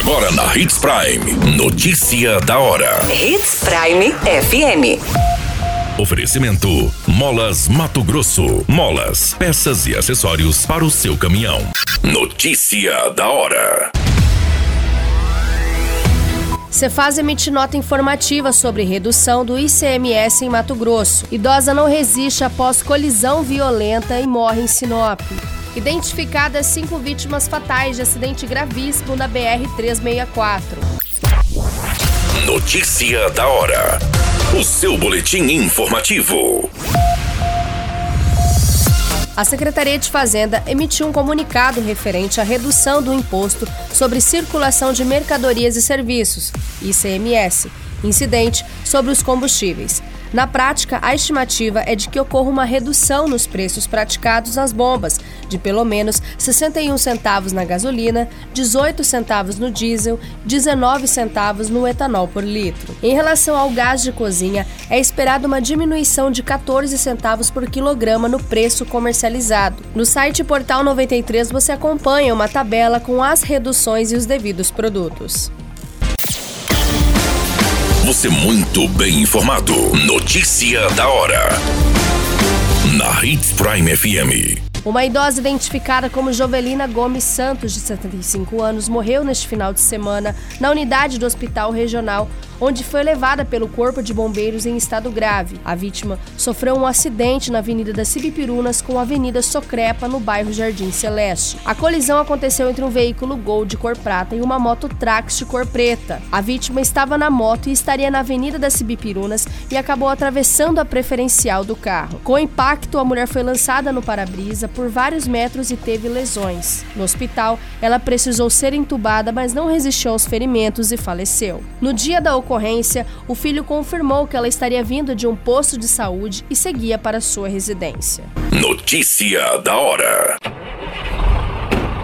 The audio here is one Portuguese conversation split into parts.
Agora na Hits Prime. Notícia da hora. Hits Prime FM. Oferecimento: Molas Mato Grosso. Molas, peças e acessórios para o seu caminhão. Notícia da hora. Cefaz emite nota informativa sobre redução do ICMS em Mato Grosso. Idosa não resiste após colisão violenta e morre em Sinop. Identificadas cinco vítimas fatais de acidente gravíssimo na BR-364. Notícia da hora. O seu boletim informativo. A Secretaria de Fazenda emitiu um comunicado referente à redução do imposto sobre circulação de mercadorias e serviços, ICMS, incidente sobre os combustíveis. Na prática, a estimativa é de que ocorra uma redução nos preços praticados nas bombas, de pelo menos 61 centavos na gasolina, 18 centavos no diesel, 19 centavos no etanol por litro. Em relação ao gás de cozinha, é esperada uma diminuição de 14 centavos por quilograma no preço comercializado. No site Portal 93 você acompanha uma tabela com as reduções e os devidos produtos. Você muito bem informado. Notícia da hora. Na Hits Prime FM. Uma idosa identificada como Jovelina Gomes Santos, de 75 anos, morreu neste final de semana na unidade do Hospital Regional onde foi levada pelo Corpo de Bombeiros em estado grave. A vítima sofreu um acidente na Avenida das Cibipirunas com a Avenida Socrepa, no bairro Jardim Celeste. A colisão aconteceu entre um veículo Gol de cor prata e uma moto Trax de cor preta. A vítima estava na moto e estaria na Avenida das Cibipirunas e acabou atravessando a preferencial do carro. Com o impacto, a mulher foi lançada no para-brisa por vários metros e teve lesões. No hospital, ela precisou ser entubada, mas não resistiu aos ferimentos e faleceu. No dia da ocorrência, o filho confirmou que ela estaria vindo de um posto de saúde e seguia para sua residência. Notícia da hora.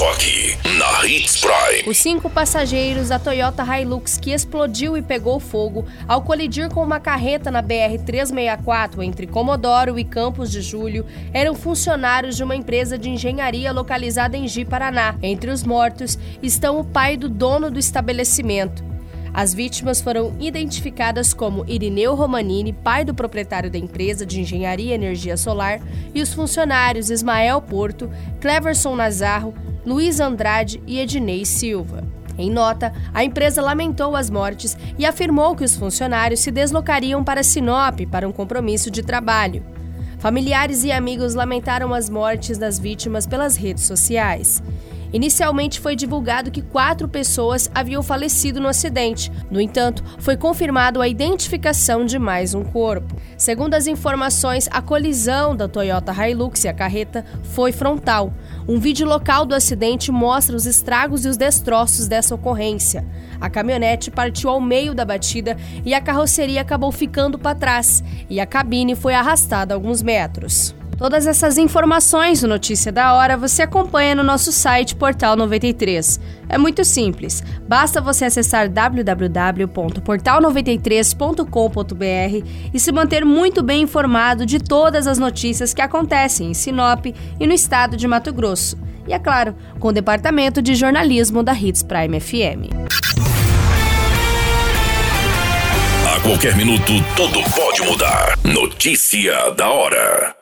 Só aqui, na Hits Prime. Os cinco passageiros da Toyota Hilux que explodiu e pegou fogo ao colidir com uma carreta na BR-364 entre Comodoro e Campos de Julho eram funcionários de uma empresa de engenharia localizada em Ji, Paraná. Entre os mortos estão o pai do dono do estabelecimento. As vítimas foram identificadas como Irineu Romanini, pai do proprietário da empresa de engenharia e energia solar, e os funcionários Ismael Porto, Cleverson Nazarro, Luiz Andrade e Ednei Silva. Em nota, a empresa lamentou as mortes e afirmou que os funcionários se deslocariam para Sinop para um compromisso de trabalho. Familiares e amigos lamentaram as mortes das vítimas pelas redes sociais. Inicialmente foi divulgado que quatro pessoas haviam falecido no acidente. No entanto, foi confirmado a identificação de mais um corpo. Segundo as informações, a colisão da Toyota Hilux e a carreta foi frontal. Um vídeo local do acidente mostra os estragos e os destroços dessa ocorrência. A caminhonete partiu ao meio da batida e a carroceria acabou ficando para trás, e a cabine foi arrastada alguns metros. Todas essas informações do Notícia da Hora você acompanha no nosso site Portal 93. É muito simples, basta você acessar www.portal93.com.br e se manter muito bem informado de todas as notícias que acontecem em Sinop e no estado de Mato Grosso. E é claro, com o departamento de jornalismo da Hits Prime FM. A qualquer minuto, tudo pode mudar. Notícia da hora.